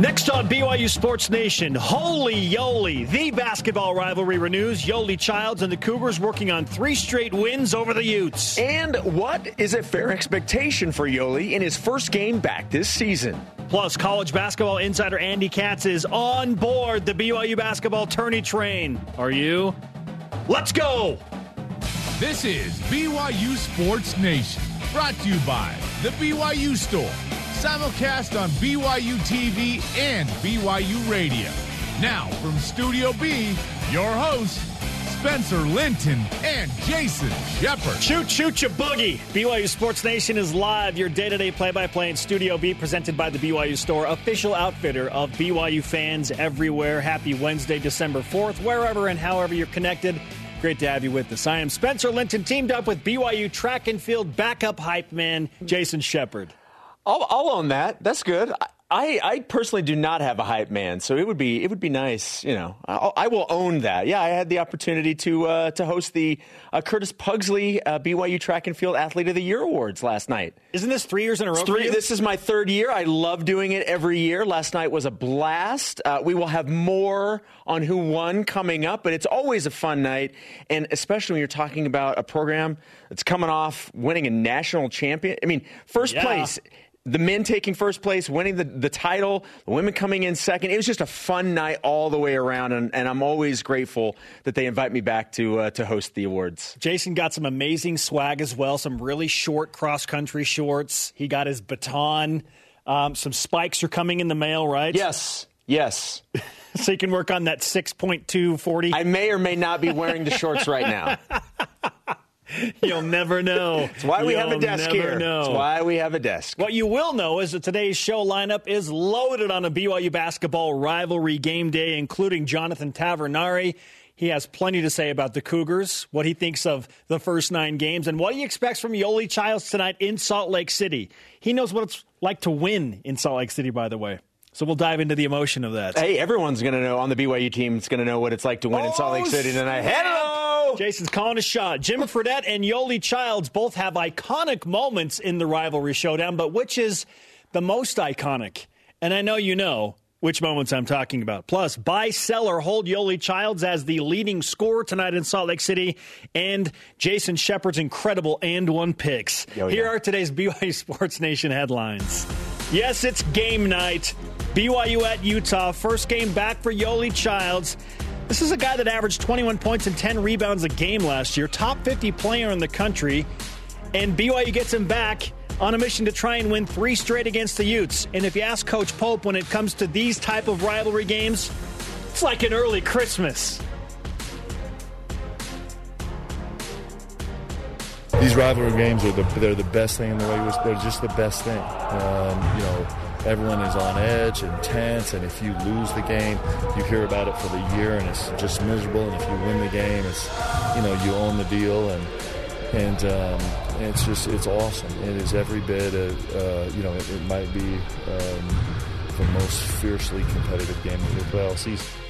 Next on BYU Sports Nation, Holy Yoeli, the basketball rivalry renews. Yoeli Childs and the Cougars working on three straight wins over the Utes. And what is a fair expectation for Yoeli in his first game back this season? Plus, college basketball insider Andy Katz is on board the BYU basketball tourney train. Are you? Let's go! This is BYU Sports Nation, brought to you by the BYU Store simulcast on BYU TV and BYU Radio. Now, from Studio B, your hosts, Spencer Linton and Jason Shepard. Shoot, shoot, you boogie. BYU Sports Nation is live, your day to day play by play in Studio B, presented by the BYU Store, official outfitter of BYU fans everywhere. Happy Wednesday, December 4th, wherever and however you're connected. Great to have you with us. I am Spencer Linton, teamed up with BYU track and field backup hype man, Jason Shepard. I'll, I'll own that. That's good. I, I personally do not have a hype man, so it would be it would be nice, you know. I'll, I will own that. Yeah, I had the opportunity to uh, to host the uh, Curtis Pugsley uh, BYU Track and Field Athlete of the Year awards last night. Isn't this three years in a row? Three, this is my third year. I love doing it every year. Last night was a blast. Uh, we will have more on who won coming up, but it's always a fun night, and especially when you're talking about a program that's coming off winning a national champion. I mean, first yeah. place the men taking first place, winning the, the title, the women coming in second. It was just a fun night all the way around, and, and I'm always grateful that they invite me back to uh, to host the awards. Jason got some amazing swag as well, some really short cross country shorts. He got his baton. Um, some spikes are coming in the mail, right? Yes. Yes. so you can work on that 6.240. I may or may not be wearing the shorts right now. You'll never know. That's why we You'll have a desk here. Know. That's why we have a desk. What you will know is that today's show lineup is loaded on a BYU basketball rivalry game day, including Jonathan Tavernari. He has plenty to say about the Cougars, what he thinks of the first nine games, and what he expects from Yoeli Childs tonight in Salt Lake City. He knows what it's like to win in Salt Lake City, by the way. So we'll dive into the emotion of that. Hey, everyone's going to know on the BYU team. It's going to know what it's like to win oh, in Salt Lake oh, City tonight. Jason's calling a shot. Jimmer Fredette and Yoeli Childs both have iconic moments in the rivalry showdown, but which is the most iconic? And I know you know which moments I'm talking about. Plus, buy, sell, or hold Yoeli Childs as the leading scorer tonight in Salt Lake City, and Jason Shepard's incredible and one picks. Oh, Yo, Here yeah. are today's BYU Sports Nation headlines. Yes, it's game night. BYU at Utah. First game back for Yoeli Childs. This is a guy that averaged 21 points and 10 rebounds a game last year, top 50 player in the country. And BYU gets him back on a mission to try and win three straight against the Utes. And if you ask Coach Pope when it comes to these type of rivalry games, it's like an early Christmas. These rivalry games are the they're the best thing in the way. They're just the best thing. Um, you know, everyone is on edge and tense, and if you lose the game, you hear about it for the year, and it's just miserable. And if you win the game, it's you know you own the deal, and and um, it's just it's awesome. It is every bit. Of, uh, you know, it, it might be um, the most fiercely competitive game of the play season.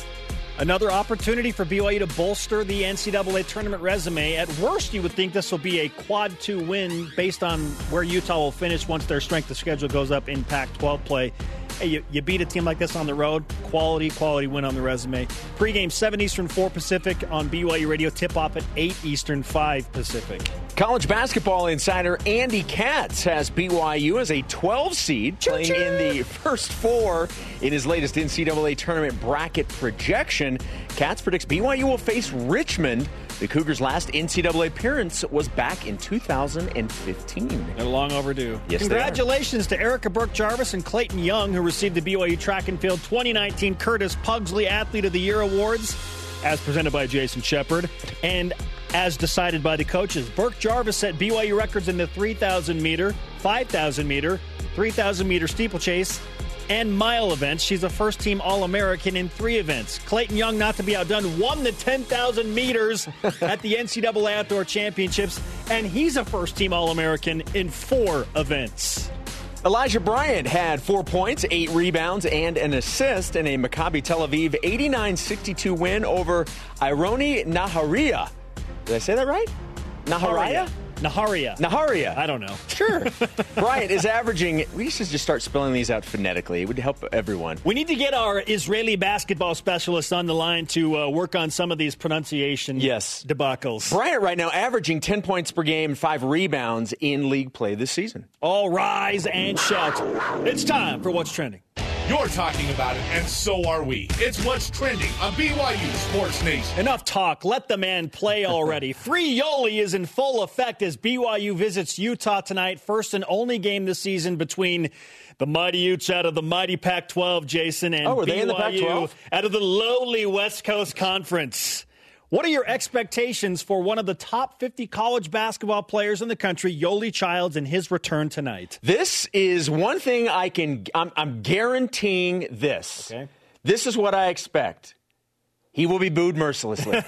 Another opportunity for BYU to bolster the NCAA tournament resume. At worst, you would think this will be a quad two win based on where Utah will finish once their strength of schedule goes up in Pac 12 play. Hey, you, you, beat a team like this on the road, quality, quality win on the resume. Pre-game 7 Eastern, 4 Pacific on BYU Radio. Tip off at 8 Eastern, 5 Pacific. College basketball insider Andy Katz has BYU as a 12 seed, playing in the first four in his latest NCAA tournament bracket projection. Katz predicts BYU will face Richmond. The Cougars' last NCAA appearance was back in 2015. They're long overdue. Yes, Congratulations to Erica Birk-Jarvis and Clayton Young, who received the BYU Track and Field 2019 Curtis Pugsley Athlete of the Year Awards, as presented by Jason Shepard, and as decided by the coaches. Birk-Jarvis set BYU records in the 3,000 meter, 5,000 meter, 3,000 meter steeplechase, and mile events. She's a first team All American in three events. Clayton Young, not to be outdone, won the 10,000 meters at the NCAA Outdoor Championships, and he's a first team All American in four events. Elijah Bryant had four points, eight rebounds, and an assist in a Maccabi Tel Aviv 89 62 win over Ironi Nahariya. Did I say that right? Nahariya? Nahariya. Nahariya. Nahariya. I don't know. Sure. Bryant is averaging. We should just start spelling these out phonetically. It would help everyone. We need to get our Israeli basketball specialist on the line to uh, work on some of these pronunciation Yes. debacles. Bryant right now averaging 10 points per game, five rebounds in league play this season. All rise and shout. It's time for What's Trending. You're talking about it, and so are we. It's what's trending on BYU Sports Nation. Enough talk. Let the man play already. Free Yoeli is in full effect as BYU visits Utah tonight. First and only game this season between the Mighty Utes out of the mighty Pac 12, Jason, and Oh, are BYU they in the Pac-12? out of the lowly West Coast Conference. What are your expectations for one of the top 50 college basketball players in the country, Yoeli Childs, and his return tonight? This is one thing I can, I'm, I'm guaranteeing this. Okay. This is what I expect. He will be booed mercilessly.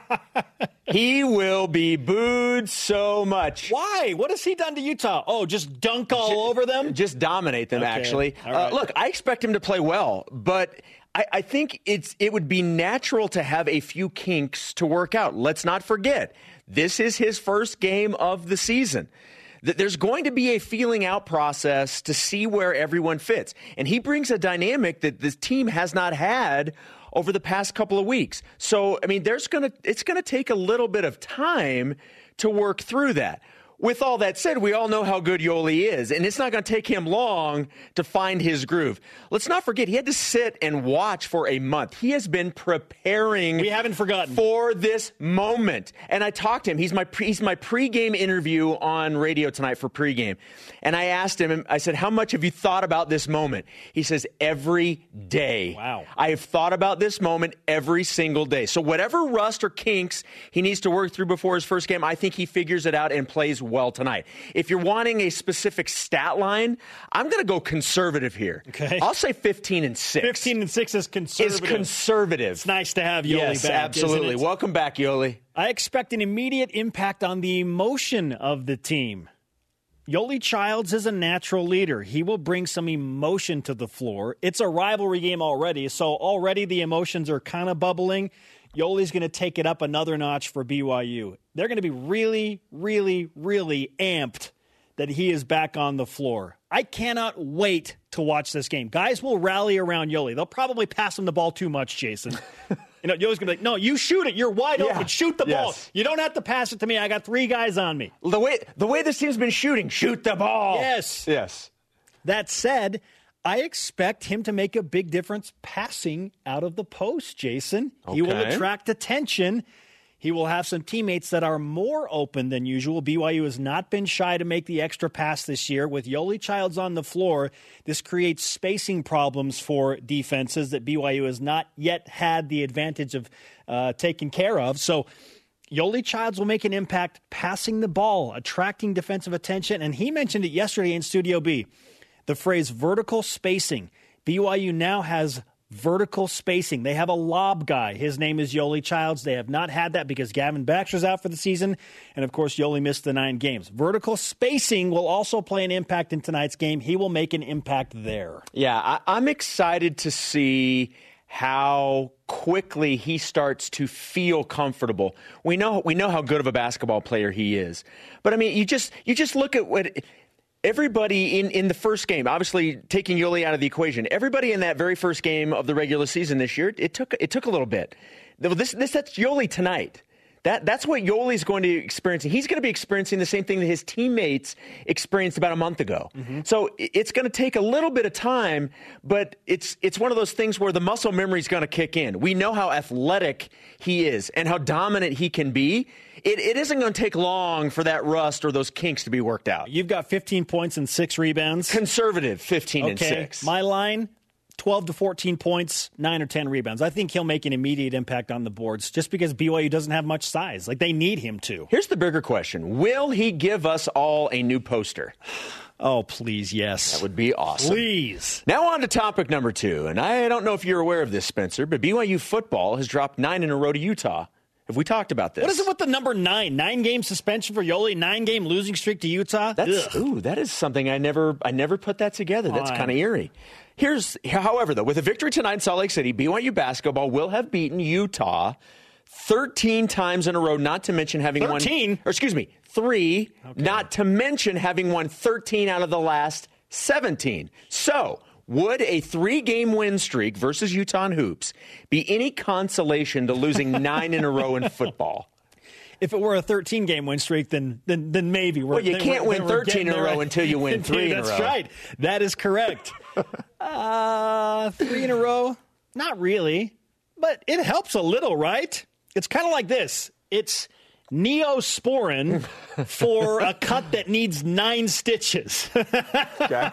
he will be booed so much. Why? What has he done to Utah? Oh, just dunk all over them? Just dominate them, Okay. actually. All Uh, look, I expect him to play well, but I, I think it's it would be natural to have a few kinks to work out. Let's not forget, this is his first game of the season. Th- There's going to be a feeling out process to see where everyone fits. And he brings a dynamic that this team has not had over the past couple of weeks. So, I mean, there's going to it's going to take a little bit of time to work through that. With all that said, we all know how good Yoeli is, and it's not going to take him long to find his groove. Let's not forget, he had to sit and watch for a month. He has been preparing We haven't forgotten. for this moment. And I talked to him. He's my pre, he's my pregame interview on radio tonight for pregame. And I asked him, I said, "How much have you thought about this moment?" He says, "Every day." Wow. I have thought about this moment every single day. So whatever rust or kinks he needs to work through before his first game, I think he figures it out and plays well tonight. If you're wanting a specific stat line, I'm going to go conservative here. Okay. I'll say 15 and 6. 15 and 6 is conservative. is conservative. it's nice to have Yoeli yes, back. absolutely. Welcome back, Yoeli. I expect an immediate impact on the emotion of the team. Yoeli Childs is a natural leader. He will bring some emotion to the floor. It's a rivalry game already, so already the emotions are kind of bubbling. Yoeli's going to take it up another notch for BYU. They're going to be really, really, really amped that he is back on the floor. I cannot wait to watch this game. Guys will rally around Yoeli. They'll probably pass him the ball too much, Jason. you know, Yoeli's going to be like, no, you shoot it. You're wide Yeah. open. Shoot the ball. You don't have to pass it to me. I got three guys on me. The way the way this team's been shooting, shoot the ball. Yes. Yes. That said, I expect him to make a big difference passing out of the post, Jason. He will attract attention. He will have some teammates that are more open than usual. BYU has not been shy to make the extra pass this year. With Yoeli Childs on the floor, this creates spacing problems for defenses that BYU has not yet had the advantage of uh, taking care of. So, Yoeli Childs will make an impact passing the ball, attracting defensive attention. And he mentioned it yesterday in Studio B the phrase vertical spacing. BYU now has vertical spacing. They have a lob guy. His name is Yoeli Childs. They have not had that because Gavin Baxter's out for the season. And of course, Yoeli missed the nine games. Vertical spacing will also play an impact in tonight's game. He will make an impact there. Yeah, I, I'm excited to see how quickly he starts to feel comfortable. We know we know how good of a basketball player he is, but I mean, you just you just look at what everybody in, in the first game, obviously taking Yoeli out of the equation, everybody in that very first game of the regular season this year, it took it took a little bit. This this that's Yoeli tonight. That, that's what Yoeli's going to be experiencing. He's going to be experiencing the same thing that his teammates experienced about a month ago. Mm-hmm. So it's going to take a little bit of time, but it's it's one of those things where the muscle memory is going to kick in. We know how athletic he is and how dominant he can be. It, it isn't going to take long for that rust or those kinks to be worked out. You've got 15 points and six rebounds. Conservative, 15 and 6. My line 12 to 14 points, 9 or 10 rebounds. I think he'll make an immediate impact on the boards just because BYU doesn't have much size. Like they need him to. Here's the bigger question Will he give us all a new poster? Oh, please, yes. That would be awesome. please. Now on to topic number two, and I don't know if you're aware of this, Spencer, but BYU football has dropped nine in a row to Utah. Have we talked about this? What is it with the number nine? Nine game suspension for Yoeli, nine game losing streak to Utah. That's Ugh. ooh, that is something I never I never put that together. That's kind of eerie. Here's however though, with a victory tonight in Salt Lake City, BYU basketball will have beaten Utah 13 times in a row, not to mention having 13? won. Or excuse me, three, not to mention having won 13 out of the last 17. So, would a three game win streak versus Utah Hoops be any consolation to losing nine in a row in football? If it were a 13 game win streak, then then, then maybe. We're, Well, you can't win we're 13 in a row until you win three in a row. That's right. That is correct. uh, three in a row? Not really, but it helps a little, right? It's kind of like this. It's Neosporin for a cut that needs nine stitches. Okay.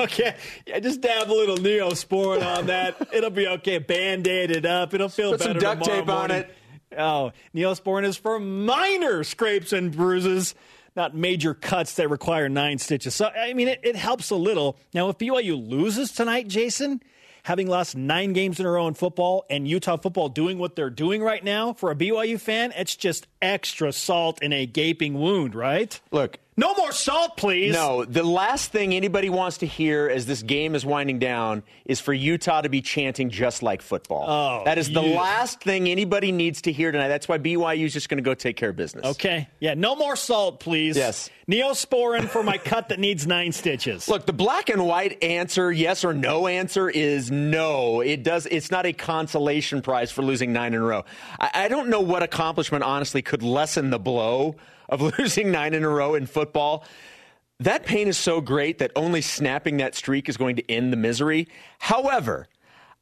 okay, yeah, just dab a little Neosporin on that. It'll be okay. Band-aid it up. It'll feel Put some better duct tomorrow tape on morning. it. Oh, Neosporin is for minor scrapes and bruises, not major cuts that require nine stitches. So, I mean, it, it helps a little. Now, if BYU loses tonight, Jason, having lost nine games in a row in football and Utah football doing what they're doing right now, for a BYU fan, it's just extra salt in a gaping wound, right? Look, No more salt, please. No, the last thing anybody wants to hear as this game is winding down is for Utah to be chanting just like football. Oh, that is the yeah. last thing anybody needs to hear tonight. That's why BYU is just going to go take care of business. Okay. Yeah, no more salt, please. Yes. Neosporin for my cut that needs nine stitches. Look, the black and white answer, yes or no answer, is no. It does. It's not a consolation prize for losing nine in a row. I, I don't know what accomplishment, honestly, could lessen the blow of losing nine in a row in football. That pain is so great that only snapping that streak is going to end the misery. However,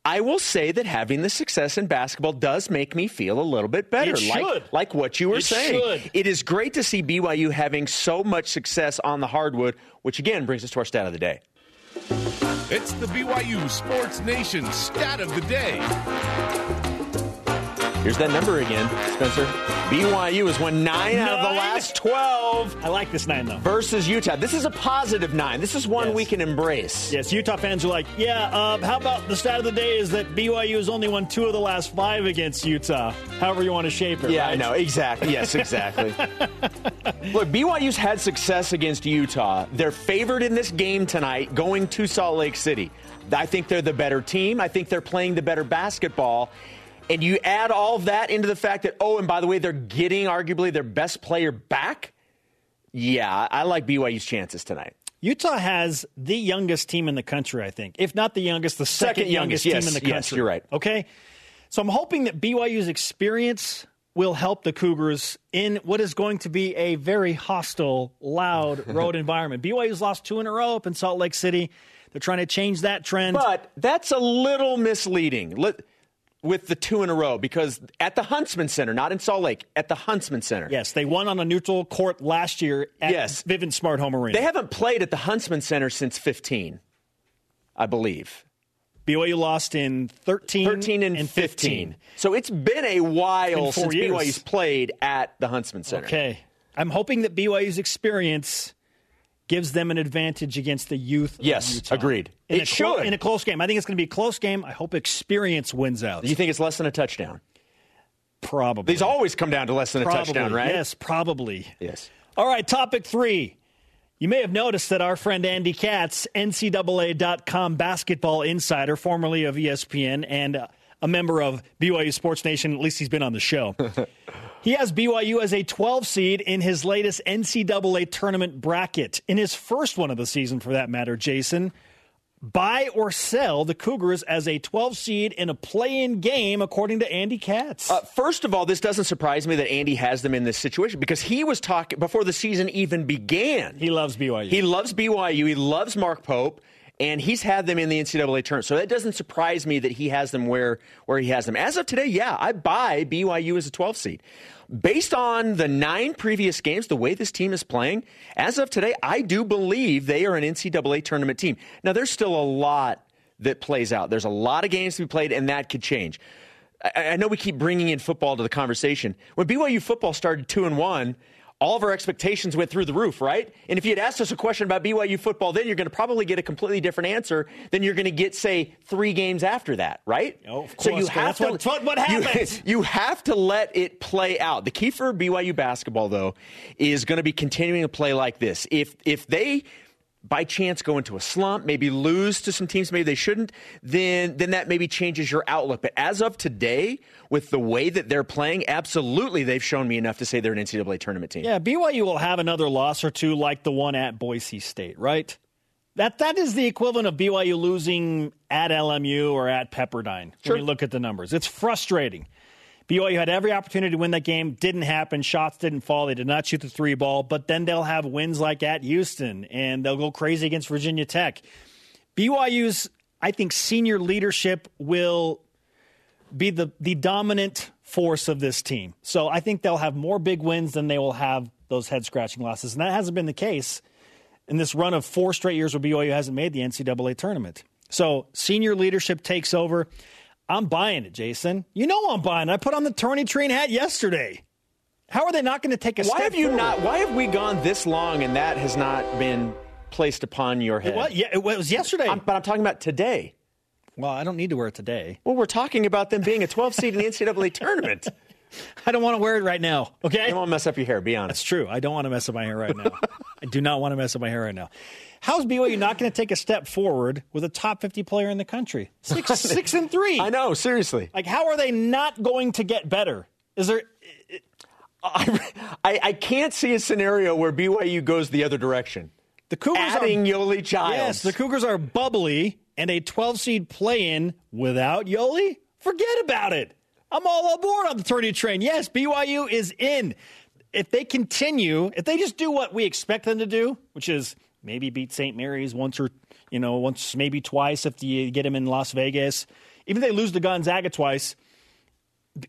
I will say that having the success in basketball does make me feel a little bit better. It like, should. like what you were It saying. should. It is great to see BYU having so much success on the hardwood, which again brings us to our stat of the day. It's the BYU Sports Nation stat of the day. Here's that number again, Spencer. BYU has won nine, out of the last 12 I like this nine, though. versus Utah. This is a positive nine. This is one Yes. we can embrace. Yes, Utah fans are like, yeah, uh, how about the stat of the day is that BYU has only won two of the last five against Utah. However you want to shape it. Yeah, right? I know. Exactly. Yes, exactly. Look, BYU's had success against Utah. They're favored in this game tonight going to Salt Lake City. I think they're the better team. I think they're playing the better basketball. And you add all of that into the fact that, oh, and by the way, they're getting arguably their best player back. Yeah, I like BYU's chances tonight. Utah has the youngest team in the country, I think. If not the youngest, the second, Second youngest, team yes, in the country. yes, you're right. Okay. So I'm hoping that BYU's experience will help the Cougars in what is going to be a very hostile, loud road environment. BYU's lost two in a row up in Salt Lake City. They're trying to change that trend. But that's a little misleading Let- with the two in a row because at the Huntsman Center, not in Salt Lake, at the Huntsman Center. yes, they won on a neutral court last year at Yes. Vivint Smart Home Arena. They haven't played at the Huntsman Center since 15, I believe. BYU lost in 13, 13 and, 15. So it's been a while Been since years. BYU's played at the Huntsman Center. Okay. I'm hoping that BYU's experience gives them an advantage against the youth. of Yes, agreed. In It should. in a close game. I think it's going to be a close game. I hope experience wins out. You think it's less than a touchdown? probably. These always come down to less than a touchdown, right? Yes, probably. Yes. All right, topic three. You may have noticed that our friend Andy Katz, NCAA.com basketball insider, formerly of ESPN and a member of BYU Sports Nation, at least he's been on the show. he has BYU as a 12 seed in his latest NCAA tournament bracket. In his first one of the season, for that matter, Jason. Buy or sell the Cougars as a 12 seed in a play in game, according to Andy Katz. Uh, first of all, this doesn't surprise me that Andy has them in this situation because he was talking before the season even began. he loves BYU. He loves BYU. He loves Mark Pope, and he's had them in the NCAA tournament. So that doesn't surprise me that he has them where where he has them. As of today, yeah, I buy BYU as a 12 seed. Based on the nine previous games, the way this team is playing, as of today, I do believe they are an NCAA tournament team. Now, there's still a lot that plays out. There's a lot of games to be played, and that could change. I, I know we keep bringing in football to the conversation. When BYU football started two and one, all of our expectations went through the roof, right? And if you had asked us a question about BYU football, then you're going to probably get a completely different answer than you're going to get, say, three games after that, right? Oh, of course. So you have to. what- what- what you- happens. You, have to let it play out. The key for BYU basketball, though, is going to be continuing to play like this. If if they by chance go into a slump, maybe lose to some teams maybe they shouldn't, then then that maybe changes your outlook. But as of today, with the way that they're playing, absolutely they've shown me enough to say they're an NCAA tournament team. Yeah, BYU will have another loss or two like the one at Boise State, right? That that is the equivalent of BYU losing at LMU or at Pepperdine. Sure. When you look at the numbers, it's frustrating. BYU had every opportunity to win that game. Didn't happen. Shots didn't fall. They did not shoot the three ball. But then they'll have wins like at Houston, and they'll go crazy against Virginia Tech. BYU's, I think, senior leadership will be the the dominant force of this team. So I think they'll have more big wins than they will have those head scratching losses, and that hasn't been the case in this run of four straight years where BYU hasn't made the NCAA tournament. So senior leadership takes over. I'm buying it, Jason. You know I'm buying it. I put on the tourney train hat yesterday. How are they not going to take a why step have you forward? not? Why have we gone this long and that has not been placed upon your head? It was, yeah, it was yesterday. I'm, but I'm talking about today. well, I don't need to wear it today. Well, we're talking about them being a 12 seed in the NCAA tournament. I don't want to wear it right now. Okay. You don't want to mess up your hair. Be That's honest. true. I don't want to mess up my hair right now. I do not want to mess up my hair right now. How's BYU not going to take a step forward with a top 50 player in the country? Six, six and three. I know. Seriously. Like, how are they not going to get better? Is there? I, I, I can't see a scenario where BYU goes the other direction. The Cougars Adding are, Yoeli Childs. Yes, the Cougars are bubbly and a 12 seed play in without Yoeli. Forget about it. I'm all aboard on the tourney train. Yes, BYU is in. If they continue, if they just do what we expect them to do, which is maybe beat St. Mary's once or you know once maybe twice if you get them in Las Vegas, even if they lose to Gonzaga twice,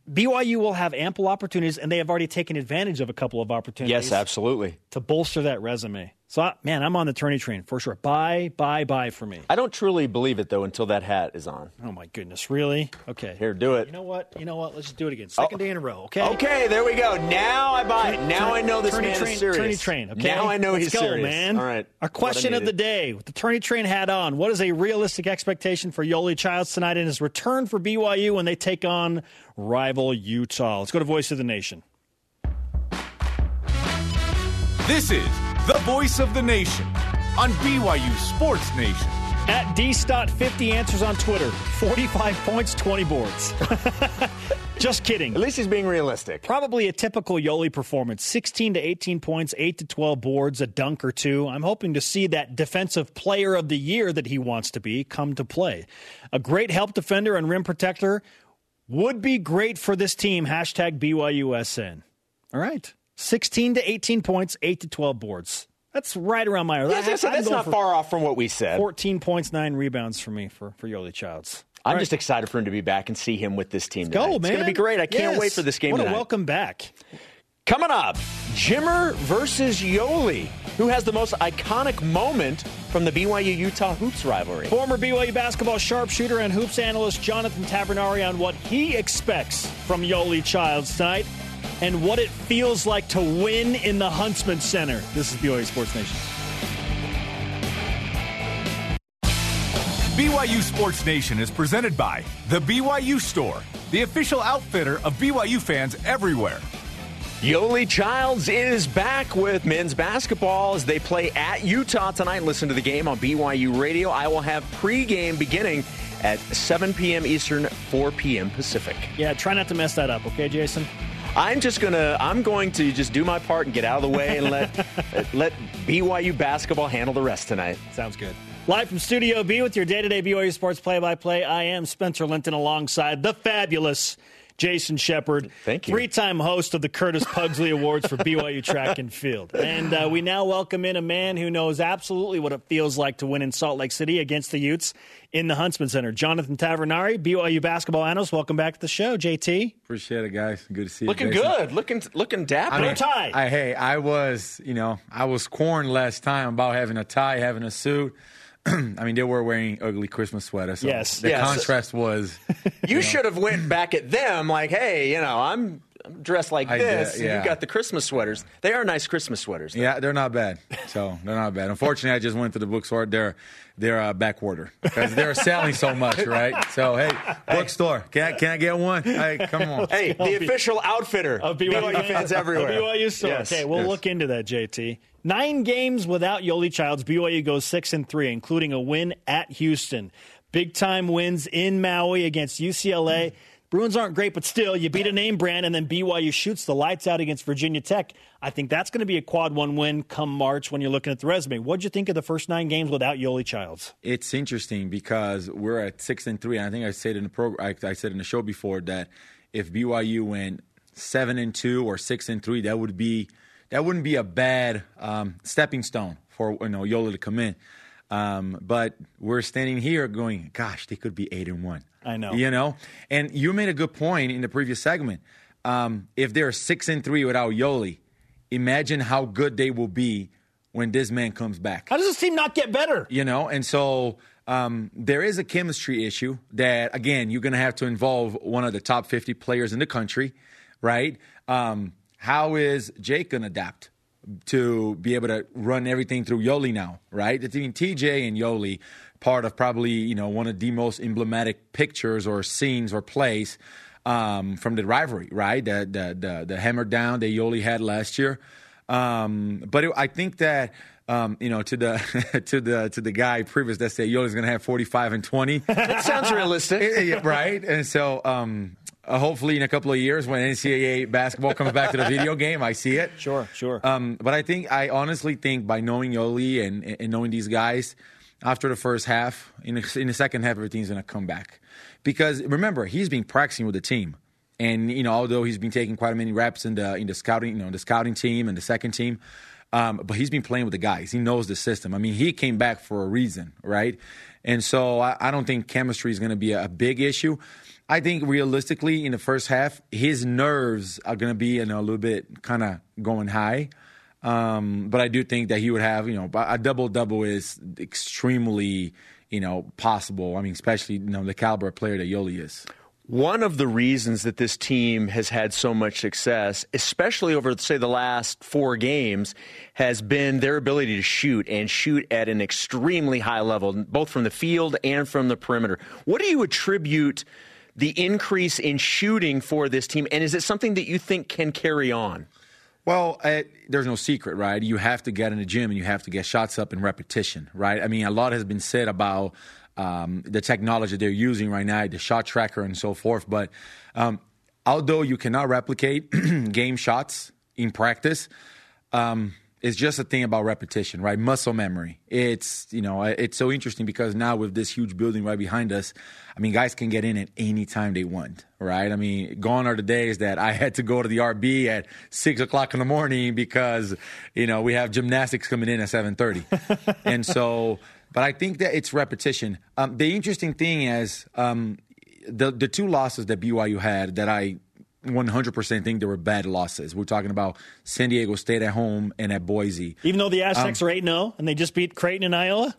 BYU will have ample opportunities, and they have already taken advantage of a couple of opportunities Yes, absolutely. to bolster that resume. So, I- man, I'm on the tourney train for sure. Buy, buy, buy for me. I don't truly believe it, though, until that hat is on. Oh my goodness, really? Okay, Here, do it. You know what? You know what? Let's just do it again. Oh. Second day in a row. Okay. Okay, there we go. Now I buy it. Now I know this Tourney man train, is serious. Tourney train. Okay. Now I know Let's he's go, serious. man. All right. Our question of the day: With the tourney train hat on, what is a realistic expectation for Yoeli Childs tonight in his return for BYU when they take on rival Utah? Let's go to Voice of the Nation. This is the voice of the nation on BYU Sports Nation. At dstot50 answers on Twitter. 45 points, 20 boards. Just kidding. At least he's being realistic. Probably a typical Yoeli performance 16 to 18 points, 8 to 12 boards, a dunk or two. I'm hoping to see that defensive player of the year that he wants to be come to play. A great help defender and rim protector would be great for this team. Hashtag BYUSN. All right. 16 to 18 points, 8 to 12 boards. That's right around my. Yeah, that's, that's not far off from what we said. 14 points, 9 rebounds for me for, for Yoeli Childs. I'm just excited for him to be back and see him with this team. Go, tonight. man. It's going to be great. I can't Yes. wait for this game What tonight. a welcome back. Coming up, Jimmer versus Yoeli. Who has the most iconic moment from the BYU Utah Hoops rivalry? Former BYU basketball sharpshooter and hoops analyst Jonathan Tavernari on what he expects from Yoeli Childs tonight and what it feels like to win in the Huntsman Center. This is BYU Sports Nation. BYU Sports Nation is presented by The BYU Store, the official outfitter of BYU fans everywhere. Yoeli Childs is back with men's basketball as they play at Utah tonight. Listen to the game on BYU Radio. I will have pregame beginning at 7 p.m. Eastern, 4 p.m. Pacific. Yeah, try not to mess that up, okay, Jason? I'm just gonna I'm going to just do my part and get out of the way and let let BYU basketball handle the rest tonight. Sounds good. Live from Studio B with your day to day BYU Sports play by play, I am Spencer Linton alongside the fabulous Jason Shepard. Thank you. Three time host of the Curtis Pugsley Awards for BYU Track and Field. And uh, we now welcome in a man who knows absolutely what it feels like to win in Salt Lake City against the Utes in the Huntsman Center. Jonathan Tavernari, BYU basketball analyst. Welcome back to the show, JT. Appreciate it, guys. Good to see you. Looking Jason. good, looking looking dapper. I No tie. I, hey, I was, you know, I was corned last time about having a tie, having a suit. I mean, they were wearing ugly Christmas sweaters. So Yes. the Yes. contrast was. you should have went back at them like, hey, you know, I'm dressed like I did, this. and yeah. You've got the Christmas sweaters. They are nice Christmas sweaters. though. Yeah, they're not bad. So they're not bad. Unfortunately, I just went to the bookstore. They're they're uh, back order because they're selling so much, right? So hey, bookstore, can I, can I get one? Hey, come on. Hey, the official outfitter of BYU, fans everywhere. BYU store. Yes. Okay, we'll Yes. look into that, JT. Nine games without Yoeli Childs. BYU goes six and three, including a win at Houston. Big time wins in Maui against UCLA. Bruins aren't great, but still, you beat a name brand, and then BYU shoots the lights out against Virginia Tech. I think that's going to be a quad one win come March when you're looking at the resume. What'd you think of the first nine games without Yoeli Childs? It's interesting because we're at six and three. And I think I said in the program, I, I said in the show before that if BYU went seven and two or six and three, that would be that wouldn't be a bad um, stepping stone for you know Yoeli to come in. Um, but we're standing here going, gosh, they could be eight and one. I know. You know, and you made a good point in the previous segment. Um, if they're six and three without Yoeli, imagine how good they will be when this man comes back How does this team not get better? you know and so um, there is a chemistry issue that again you're going to have to involve one of the top 50 players in the country right um, how is jake going to adapt to be able to run everything through yoeli now right i mean tj and yoeli part of probably you know one of the most emblematic pictures or scenes or plays um, from the rivalry right the, the, the, the hammer down that yoeli had last year um, but it, I think that um, you know to the to the to the guy previous that said Yoeli's going to have 45 and 20, That sounds realistic. Right? And so um, uh, hopefully in a couple of years when NCAA basketball comes back to the video game, I see it. Sure, sure. Um, but I think I honestly think by knowing Yoeli and, and knowing these guys, after the first half, in the, in the second half, everything's to come back. Because remember, he's been practicing with the team, and you know, although he's been taking quite a many reps in the in the scouting, you know, the scouting team and the second team, um, but he's been playing with the guys. He knows the system. I mean, he came back for a reason, right? And so I, I don't think chemistry is going to be a, a big issue. I think realistically, in the first half, his nerves are going to be know, a little bit kind of going high. Um, but I do think that he would have, you know, a double double is extremely, you know, possible. I mean, especially you know the caliber player that Yoeli is. One of the reasons that this team has had so much success, especially over, say, the last four games, has been their ability to shoot and shoot at an extremely high level, both from the field and from the perimeter. What do you attribute the increase in shooting for this team, and is it something that you think can carry on? Well, there's no secret, right? You have to get in the gym and you have to get shots up in repetition, right? I mean, a lot has been said about um, the technology they're using right now, the shot tracker and so forth. But um, although you cannot replicate game shots in practice, um, it's just a thing about repetition, right? Muscle memory. It's you know it's so interesting because now with this huge building right behind us, I mean guys can get in at any time they want, right? I mean gone are the days that I had to go to the RB at six o'clock in the morning because you know we have gymnastics coming in at seven thirty, and so. But I think that it's repetition. Um, the interesting thing is um, the the two losses that BYU had that I 100% think they were bad losses. We're talking about San Diego State at home and at Boise. Even though the Aztecs um, are 8 0 and they just beat Creighton and Iowa?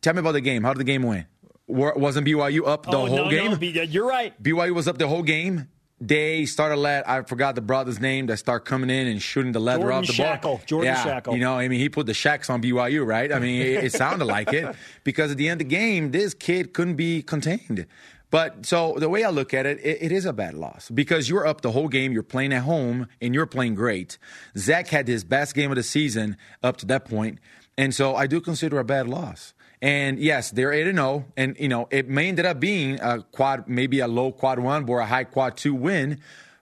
Tell me about the game. How did the game win? Wasn't BYU up the oh, whole no, game? no. You're right. BYU was up the whole game. They started let I forgot the brother's name that start coming in and shooting the leather Jordan off the Schakel. ball. Jordan yeah, Schakel. You know, I mean, he put the shacks on BYU, right? I mean, it, it sounded like it because at the end of the game, this kid couldn't be contained. But so the way I look at it, it, it is a bad loss because you're up the whole game. You're playing at home and you're playing great. Zach had his best game of the season up to that point, and so I do consider a bad loss. And yes, they're eight and zero, and you know it may ended up being a quad, maybe a low quad one or a high quad two win,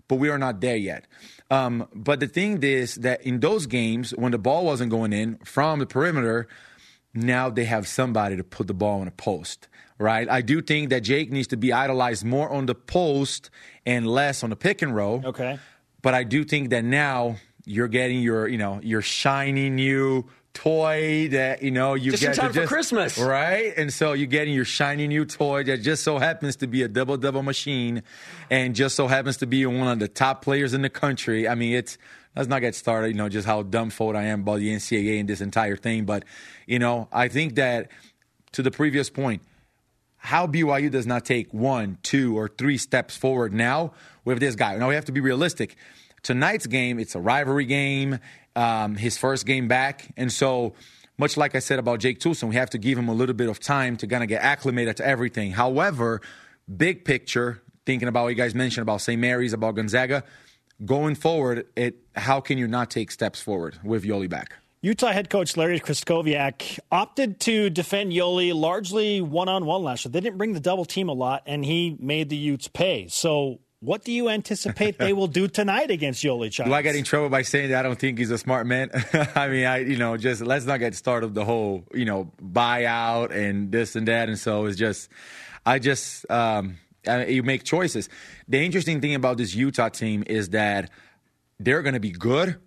but we are not there yet. Um, but the thing is that in those games when the ball wasn't going in from the perimeter, now they have somebody to put the ball in a post, right? I do think that Jake needs to be idolized more on the post and less on the pick and roll. Okay. But I do think that now you're getting your, you know, your shiny new toy that you know you Just in get to time for just- Christmas. right? And so you're getting your shiny new toy that just so happens to be a double double machine, and just so happens to be one of the top players in the country. I mean, it's let's not get started. You know, just how dumbfounded I am about the NCAA and this entire thing. But you know, I think that to the previous point, how BYU does not take one, two, or three steps forward now with this guy. Now we have to be realistic. Tonight's game, it's a rivalry game, um, his first game back, and so much like I said about Jake Toolson, we have to give him a little bit of time to kind of get acclimated to everything. However, big picture, thinking about what you guys mentioned about St. Mary's, about Gonzaga, going forward, it how can you not take steps forward with Yoeli back? Utah head coach Larry Krystkowiak opted to defend Yoeli largely one on one last year. They didn't bring the double team a lot, and he made the Utes pay. So, what do you anticipate they will do tonight against Yoeli? Do I get in trouble by saying that I don't think he's a smart man? I mean, I you know just let's not get started the whole you know buyout and this and that, and so it's just I just um, I, you make choices. The interesting thing about this Utah team is that they're going to be good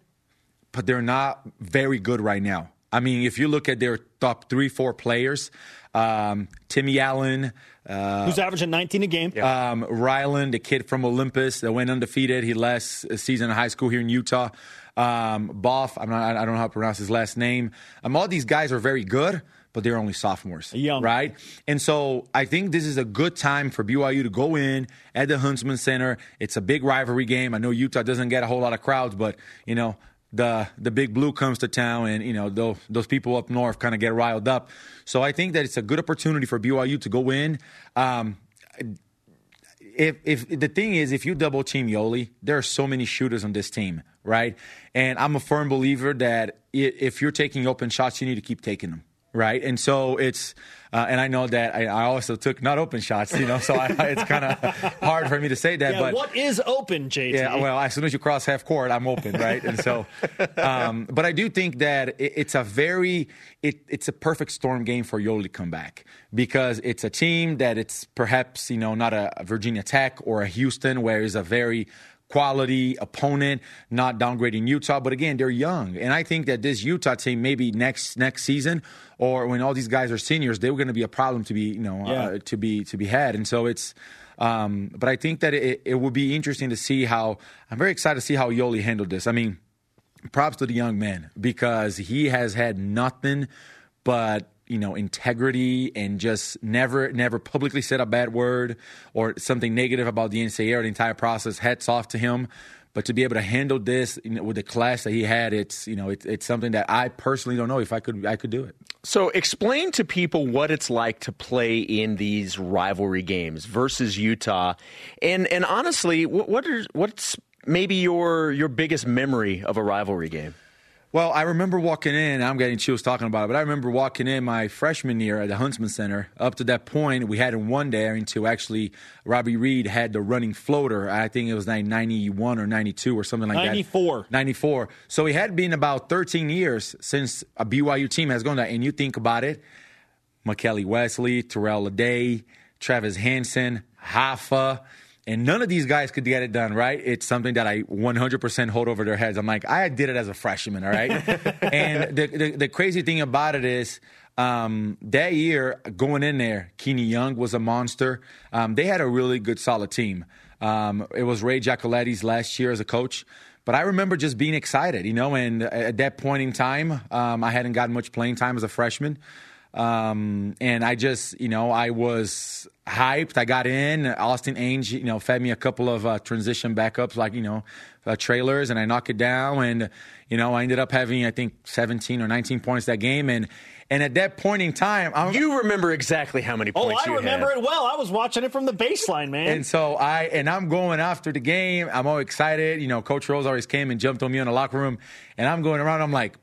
but they're not very good right now. I mean, if you look at their top three, four players, um, Timmy Allen, uh, who's averaging 19 a game, um, Rylan, the kid from Olympus that went undefeated. He last season in high school here in Utah. Um, Boff, I'm not, I don't know how to pronounce his last name. Um, all these guys are very good, but they're only sophomores, Young. right? And so I think this is a good time for BYU to go in at the Huntsman Center. It's a big rivalry game. I know Utah doesn't get a whole lot of crowds, but you know the the big blue comes to town and you know those, those people up north kind of get riled up. So i think that it's a good opportunity for byu to go in. Um, if if the thing is if you double team Yoeli, there are so many shooters on this team right? And i'm a firm believer that if you're taking open shots you need to keep taking them right? And so it's, uh, and I know that I, I, also took not open shots, you know, so I, it's kind of hard for me to say that. Yeah, but what is open, JT? Yeah, well, as soon as you cross half court, I'm open, right? and so, um, but I do think that it, it's a very, it, it's a perfect storm game for Yoeli to come back because it's a team that it's perhaps you know not a Virginia Tech or a Houston, where it's a very quality opponent, not downgrading Utah. But again, they're young, and I think that this Utah team maybe next next season or when all these guys are seniors, they were going to be a problem to be you know uh, yeah. uh, to be to be had. And so it's. Um, but I think that it, it would be interesting to see how. I'm very excited to see how Yoeli handled this. I mean, props to the young man because he has had nothing but you know integrity and just never never publicly said a bad word or something negative about the NCAA or the entire process. Hats off to him. But to be able to handle this you know, with the class that he had, it's you know it, it's something that I personally don't know if I could I could do it. So explain to people what it's like to play in these rivalry games versus Utah, and and honestly, what, what are what's maybe your your biggest memory of a rivalry game? Well, I remember walking in. I'm getting chills talking about it, but I remember walking in my freshman year at the Huntsman Center. Up to that point, we hadn't won there until actually Robbie Reid had the running floater. I think it was 91 or 92 or something like 94. that. 94. 94. So it had been about 13 years since a BYU team has gone there. And you think about it, Mekeli Wesley, Terrell Lyday, Travis Hansen, Hoffa – and none of these guys could get it done, right? It's something that I 100% hold over their heads. I'm like, I did it as a freshman, all right? and the, the, the, crazy thing about it is, um, that year, going in there, Keaney Young was a monster. Um, they had a really good, solid team. Um, it was Ray Giacoletti's last year as a coach. But I remember just being excited, you know, and at that point in time, um, I hadn't gotten much playing time as a freshman. Um, and I just, you know, I was hyped. I got in. Austin Ainge, you know, fed me a couple of uh, transition backups, like you know, uh, trailers, and I knocked it down. And you know, I ended up having I think 17 or 19 points that game. And and at that point in time, I'm, you remember exactly how many points. Oh, I remember had. it well. I was watching it from the baseline, man. And so I and I'm going after the game. I'm all excited. You know, Coach Rose always came and jumped on me in the locker room, and I'm going around. I'm like,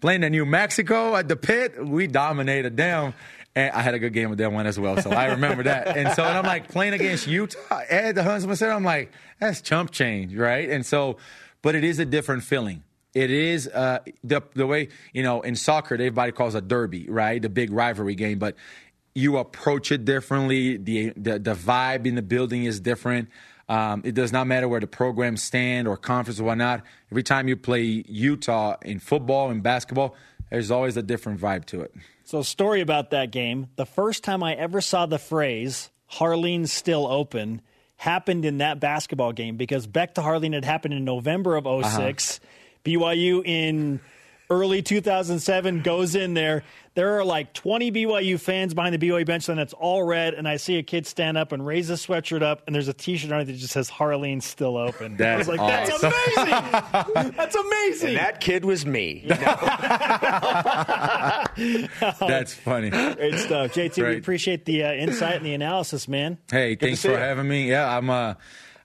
playing the New Mexico at the pit. We dominated them. And I had a good game with that one as well, so I remember that. And so and I'm like playing against Utah at the Huntsman Center. I'm like, that's chump change, right? And so, but it is a different feeling. It is uh, the the way you know in soccer everybody calls a derby, right? The big rivalry game, but you approach it differently. The the, the vibe in the building is different. Um, it does not matter where the programs stand or conference or whatnot. Every time you play Utah in football and basketball, there's always a different vibe to it. So, story about that game. The first time I ever saw the phrase "Harline's still open" happened in that basketball game because Beck to Harline had happened in November of 6 uh-huh. BYU in early 2007, goes in there. There are like 20 BYU fans behind the BYU bench, and it's all red. And I see a kid stand up and raise a sweatshirt up, and there's a T-shirt on it that just says "Harline's still open." I was That's like, "That's amazing! That's amazing!" And that kid was me. That's funny. Great stuff, JT. We appreciate the uh, insight and the analysis, man. Hey, thanks for you. having me. Yeah, I'm. Uh,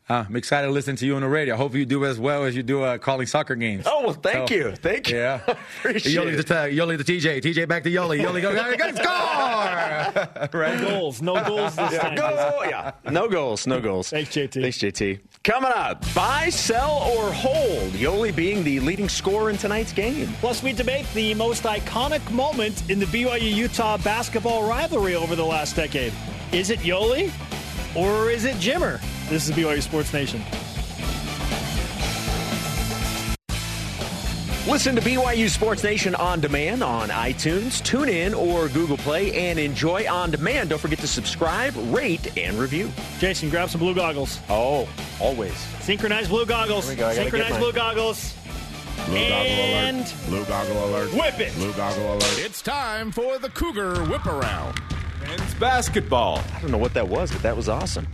uh, I'm excited to listen to you on the radio. I hope you do as well as you do uh, calling soccer games. Oh, well, thank So, you. Thank you. Yeah. Appreciate Yoeli it. to, Yoeli to TJ. TJ back to Yoeli. Yoeli go, go, go score! right? Goals, no goals this time. Go, yeah. No goals, no goals. Thanks, JT. Thanks, JT. Coming up, buy, sell, or hold. Yoeli being the leading scorer in tonight's game. Plus, we debate the most iconic moment in the BYU Utah basketball rivalry over the last decade. Is it Yoeli or is it Jimmer? This is BYU Sports Nation. Listen to BYU Sports Nation on demand on iTunes, TuneIn, or Google Play, and enjoy on demand. Don't forget to subscribe, rate, and review. Jason, grab some blue goggles. Oh, always. Synchronized blue goggles. Here we go. I Synchronized blue goggles. Blue And- goggle alert. Blue goggle alert. Whip it. Blue goggle alert. It's time for the Cougar Whip Around. Men's basketball. I don't know what that was, but that was awesome.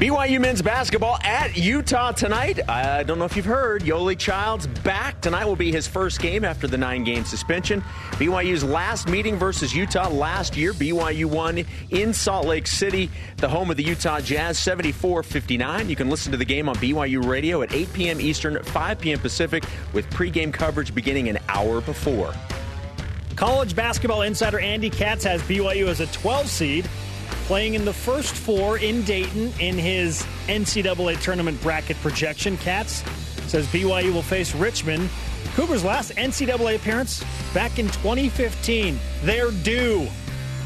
BYU men's basketball at Utah tonight. I don't know if you've heard, Yoeli Child's back. Tonight will be his first game after the nine game suspension. BYU's last meeting versus Utah last year. BYU won in Salt Lake City, the home of the Utah Jazz, 74 59. You can listen to the game on BYU radio at 8 p.m. Eastern, 5 p.m. Pacific, with pregame coverage beginning an hour before. College basketball insider Andy Katz has BYU as a 12 seed, playing in the first four in Dayton in his NCAA tournament bracket projection. Katz says BYU will face Richmond. Cougars' last NCAA appearance back in 2015. They're due.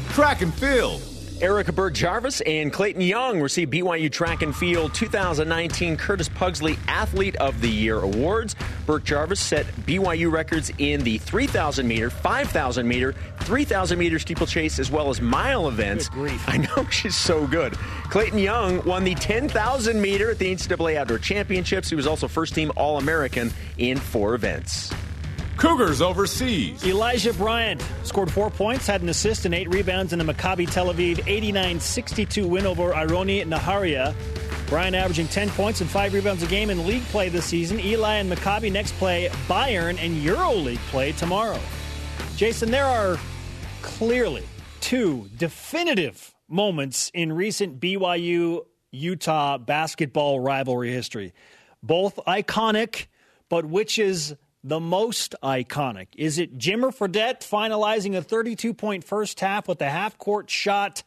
Track and field. Erica Birk-Jarvis and Clayton Young received BYU Track and Field 2019 Curtis Pugsley Athlete of the Year awards. Birk-Jarvis set BYU records in the 3,000 meter, 5,000 meter, 3,000 meter steeplechase, as well as mile events. I know she's so good. Clayton Young won the 10,000 meter at the NCAA Outdoor Championships. He was also first team All American in four events. Cougars overseas. Elijah Bryant scored four points, had an assist, and eight rebounds in a Maccabi Tel Aviv 89 62 win over Ironi Nahariya. Bryant averaging 10 points and five rebounds a game in league play this season. Eli and Maccabi next play Bayern and EuroLeague play tomorrow. Jason, there are clearly two definitive moments in recent BYU Utah basketball rivalry history. Both iconic, but which is the most iconic? Is it Jimmer Fredette finalizing a 32 point first half with a half court shot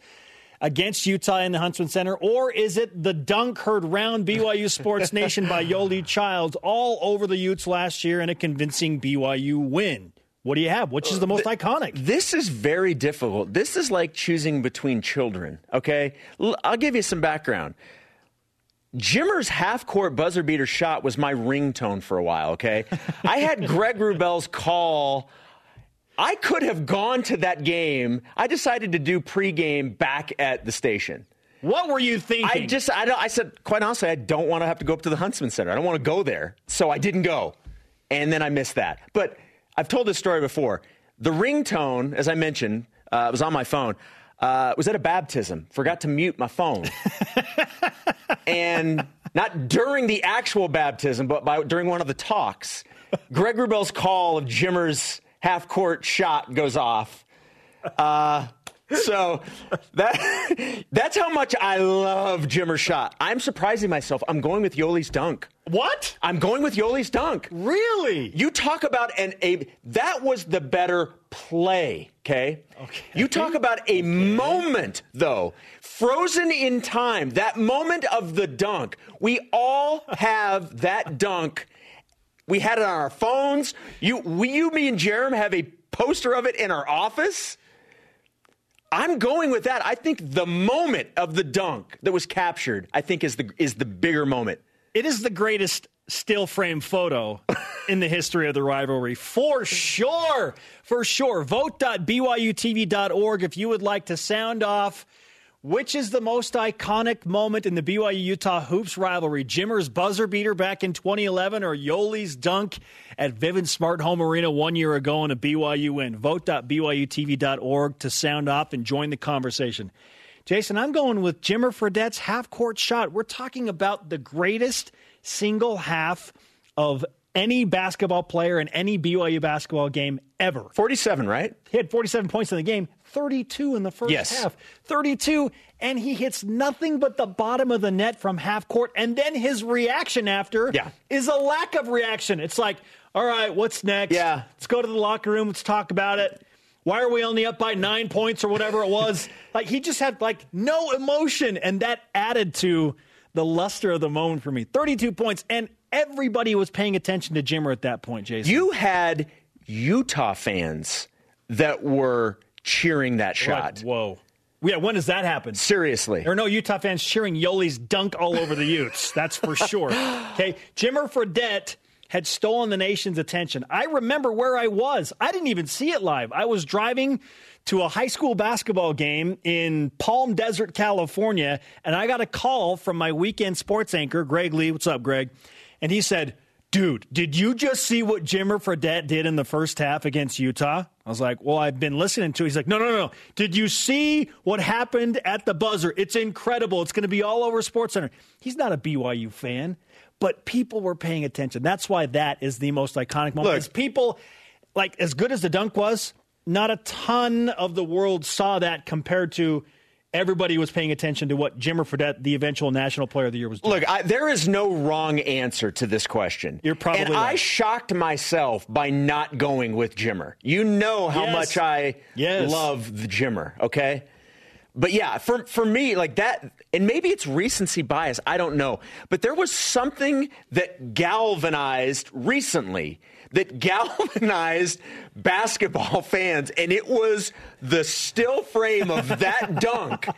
against Utah in the Huntsman Center? Or is it the dunk heard round BYU Sports Nation by Yoeli Childs all over the Utes last year in a convincing BYU win? What do you have? Which is the most uh, iconic? This is very difficult. This is like choosing between children, okay? I'll give you some background. Jimmer's half court buzzer beater shot was my ringtone for a while, okay? I had Greg Wrubell's call. I could have gone to that game. I decided to do pregame back at the station. What were you thinking? I just, I, don't, I said, quite honestly, I don't want to have to go up to the Huntsman Center. I don't want to go there. So I didn't go. And then I missed that. But I've told this story before. The ringtone, as I mentioned, uh, was on my phone. Uh, was at a baptism. Forgot to mute my phone. and not during the actual baptism, but by, during one of the talks, Greg Wrubell's call of Jimmer's half court shot goes off. Uh, so that that's how much I love Jimmer's shot. I'm surprising myself. I'm going with Yoeli's dunk. what? I'm going with Yoeli's dunk. Really? You talk about an a that was the better play, okay? Okay. You talk about a moment though, frozen in time. That moment of the dunk. We all have that dunk. We had it on our phones. You we, you me and Jarom have a poster of it in our office. I'm going with that. I think the moment of the dunk that was captured, I think is the is the bigger moment. It is the greatest still frame photo in the history of the rivalry. For sure. For sure. Vote.byutv.org if you would like to sound off Which is the most iconic moment in the BYU Utah Hoops rivalry? Jimmer's buzzer beater back in 2011 or Yoeli's dunk at Vivint Smart Home Arena one year ago in a BYU win? Vote.byutv.org to sound off and join the conversation. Jason, I'm going with Jimmer Fredette's half court shot. We're talking about the greatest single half of any basketball player in any BYU basketball game ever. 47, right? He had 47 points in the game, 32 in the first Yes. half. 32, and he hits nothing but the bottom of the net from half court. And then his reaction after Yeah. is a lack of reaction. It's like, all right, what's next? Yeah. Let's go to the locker room. Let's talk about it. Why are we only up by nine points or whatever it was? like, he just had like no emotion. And that added to the luster of the moment for me. 32 points. And everybody was paying attention to Jimmer at that point, Jason. You had Utah fans that were cheering that shot. Like, whoa. Yeah, when does that happen? Seriously. There are no Utah fans cheering Yoeli's dunk all over the Utes. That's for sure. Okay, Jimmer Fredette had stolen the nation's attention. I remember where I was. I didn't even see it live. I was driving to a high school basketball game in Palm Desert, California, and I got a call from my weekend sports anchor, Greg Lee. What's up, Greg? And he said, Dude, did you just see what Jimmer Fredette did in the first half against Utah? I was like, Well, I've been listening to it. He's like, No, no, no. Did you see what happened at the buzzer? It's incredible. It's going to be all over SportsCenter. He's not a BYU fan, but people were paying attention. That's why that is the most iconic moment. Look. Because people, like, as good as the dunk was, not a ton of the world saw that compared to everybody was paying attention to what Jimmer Fredette, the eventual National Player of the Year, was doing. Look, I, there is no wrong answer to this question. You're probably And I shocked myself by not going with Jimmer. You know how Yes. much I Yes. love the Jimmer, okay? But yeah, for for me, like that, and maybe it's recency bias. I don't know, but there was something that galvanized recently that galvanized basketball fans, and it was the still frame of that dunk.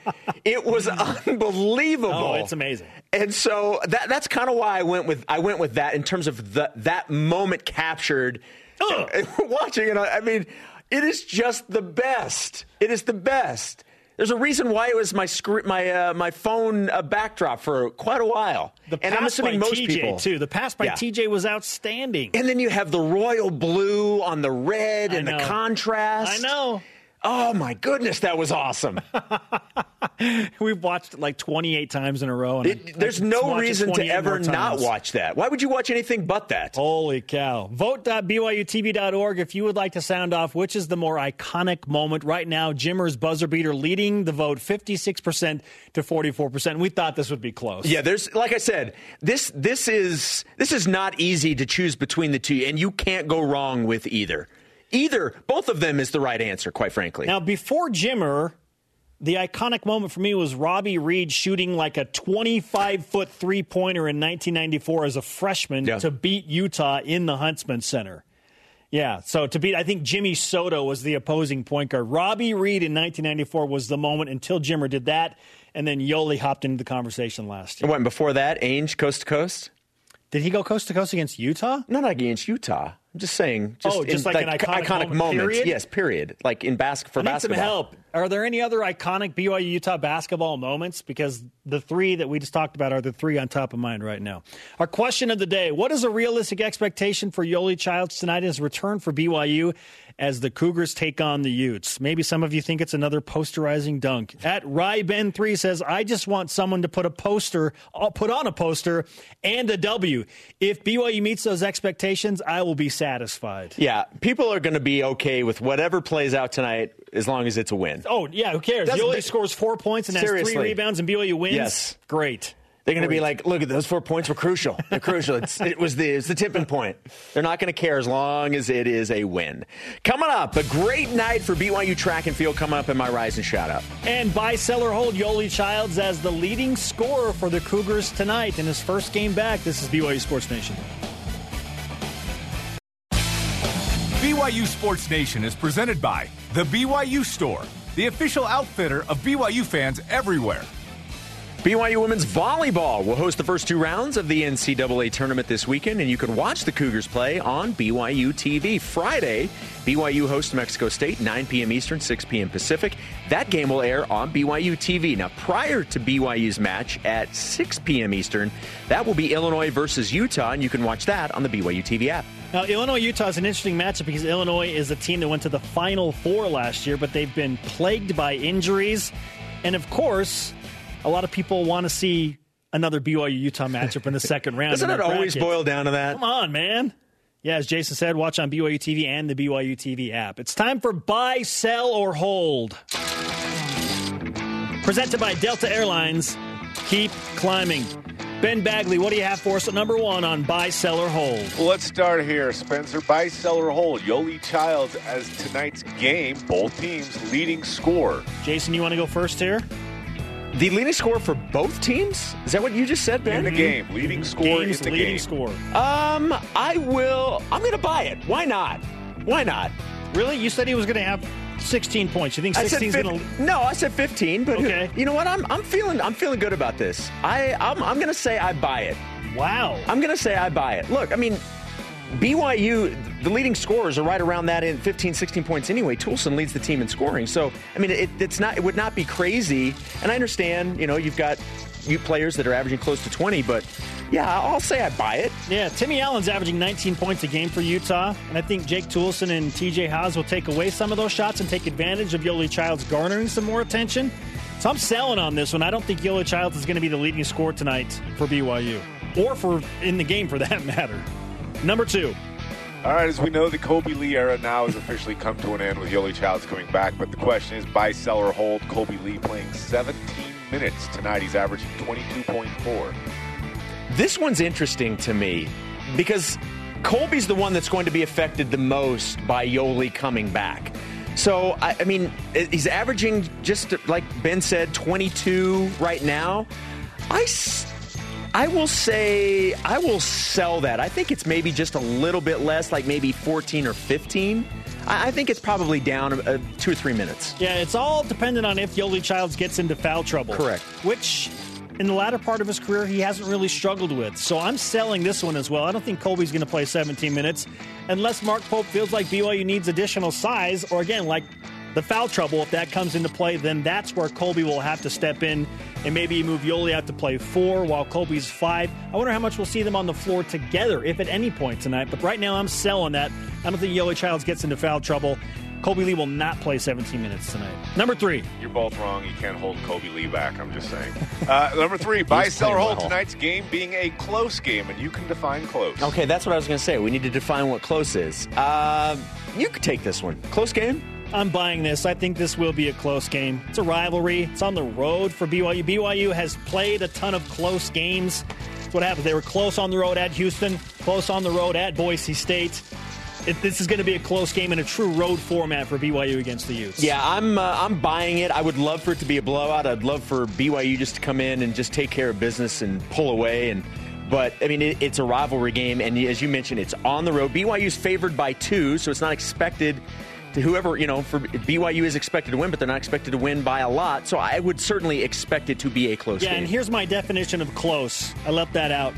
It was unbelievable. Oh, it's amazing. And so that that's kind of why I went with I went with that in terms of the that moment captured. Watching it, I mean, it is just the best. It is the best. There's a reason why it was my my uh, my phone uh, backdrop for quite a while. The and I'm pass assuming by most TJ people too. The pass by Yeah. TJ was outstanding. And then you have the royal blue on the red I and the contrast. I know. Oh my goodness, that was awesome. We've watched it like 28 times in a row. And It- there's no reason to ever not watch that. Why would you watch anything but that? Holy cow. Vote.byutv.org if you would like to sound off which is the more iconic moment. Right now, Jimmer's buzzer beater leading the vote 56% to 44%. We thought this would be close. Yeah, there's like I said, this this is this is not easy to choose between the two, and you can't go wrong with either. Either, both of them is the right answer, quite frankly. Now, before Jimmer, the iconic moment for me was Robbie Reid shooting like a 25 foot three pointer in 1994 as a freshman Yeah. to beat Utah in the Huntsman Center. Yeah, so to beat, I think Jimmy Soto was the opposing point guard. Robbie Reid in 1994 was the moment until Jimmer did that, and then Yoeli hopped into the conversation last year. and what, before that, Ainge coast to coast? Did he go coast to coast against Utah? Not against Utah. I'm just saying, just, Oh, just in, like an iconic moment, period? Yes, period. Like in bas- for I need basketball. some help. Are there any other iconic BYU Utah basketball moments? Because the three that we just talked about are the three on top of mind right now. Our question of the day What is a realistic expectation for Yoeli Childs tonight in his return for BYU as the Cougars take on the Utes? Maybe some of you think it's another posterizing dunk. At Ryben3 says, I just want someone to put a poster, uh, put on a poster and a W. If BYU meets those expectations, I will be satisfied. Yeah, people are going to be okay with whatever plays out tonight as long as it's a win. Oh, yeah, who cares? Doesn't- Yoeli scores four points and has Seriously. three rebounds, and BYU wins. Yes. Great. They're going to be like, look at those four points were crucial. They're crucial. It's, it was the it's the tipping point. They're not going to care as long as it is a win. Coming up, a great night for BYU track and field. Coming up in my rise and shout out. And buy, sell, or hold Yoeli Childs as the leading scorer for the Cougars tonight in his first game back. This is BYU Sports Nation. BYU Sports Nation is presented by The BYU Store, the official outfitter of BYU fans everywhere. BYU women's volleyball will host the first two rounds of the NCAA tournament this weekend, and you can watch the Cougars play on BYU TV. Friday, BYU hosts Mexico State, 9 p.m. Eastern, 6 p.m. Pacific. That game will air on BYU TV. Now, prior to BYU's match at 6 p.m. Eastern, that will be Illinois versus Utah, and you can watch that on the BYU TV app. Now, Illinois Utah is an interesting matchup because Illinois is a team that went to the Final Four last year, but they've been plagued by injuries. And of course, a lot of people want to see another BYU Utah matchup in the second round. Doesn't it always boil down to that? Come on, man. Yeah, as Jason said, watch on BYU TV and the BYU TV app. It's time for buy, sell, or hold. Presented by Delta Airlines. Keep climbing. Ben Bagley, what do you have for us at number one on buy, sell, or hold? Well, let's start here. Spencer, buy, sell, or hold. Yoeli Childs as tonight's game, both teams leading score. Jason, you want to go first here? The leading score for both teams? Is that what you just said, Ben? In the game, leading score Game's in the leading game. score. Um, I will. I'm going to buy it. Why not? Why not? Really? You said he was going to have 16 points. You think I said 16 is going to no. I said 15. But Okay. you know what? I'm I'm feeling I'm feeling good about this. I I'm, I'm going to say I buy it. Wow. I'm going to say I buy it. Look, I mean, BYU, the leading scorers are right around that in 15, 16 points anyway. Toolson leads the team in scoring. So, I mean, it, it's not, it would not be crazy. And I understand, you know, you've got you players that are averaging close to 20, but yeah, I'll say I buy it. Yeah, Timmy Allen's averaging 19 points a game for Utah, and I think Jake Toolson and TJ Haws will take away some of those shots and take advantage of Yoeli Childs garnering some more attention. So I'm selling on this one. I don't think Yoeli Childs is going to be the leading scorer tonight for BYU, or for in the game for that matter. Number two. All right, as we know, the Kolby Lee era now has officially come to an end with Yoeli Childs coming back. But the question is buy, sell, or hold. Kolby Lee playing 17 minutes tonight. He's averaging 22.4. This one's interesting to me because Kolby's the one that's going to be affected the most by Yoeli coming back. So, I, I mean, he's averaging just like Ben said, 22 right now. I, s- I will say, I will sell that. I think it's maybe just a little bit less, like maybe 14 or 15. I, think it's probably down uh, two or three minutes. Yeah, it's all dependent on if Yoeli Childs gets into foul trouble. Correct. Which, in the latter part of his career, he hasn't really struggled with. So I'm selling this one as well. I don't think Kolby's going to play 17 minutes unless Mark Pope feels like BYU needs additional size, or again, like the foul trouble, if that comes into play, then that's where Kolby will have to step in and maybe move Yoeli out to play four while Kolby's five. I wonder how much we'll see them on the floor together, if at any point tonight. But right now, I'm selling that. I don't think Yoeli Childs gets into foul trouble. Kolby Lee will not play 17 minutes tonight. Number three. You're both wrong. You can't hold Kolby Lee back. I'm just saying. Uh, number three, buy, He's sell, or hold. well. Tonight's game being a close game, and you can define close. Okay, that's what I was going to say. We need to define what close is. Uh, you could take this one. Close game? I'm buying this. I think this will be a close game. It's a rivalry. It's on the road for BYU. BYU has played a ton of close games. That's what happened. They were close on the road at Houston, close on the road at Boise State. This is going to be a close game in a true road format for BYU against the Utes. Yeah, I'm uh, I'm buying it. I would love for it to be a blowout. I'd love for BYU just to come in and just take care of business and pull away. And but I mean, it, it's a rivalry game, and as you mentioned, it's on the road. BYU's favored by two, so it's not expected to whoever you know. For BYU is expected to win, but they're not expected to win by a lot. So I would certainly expect it to be a close game. Yeah, game. and here's my definition of close. I left that out.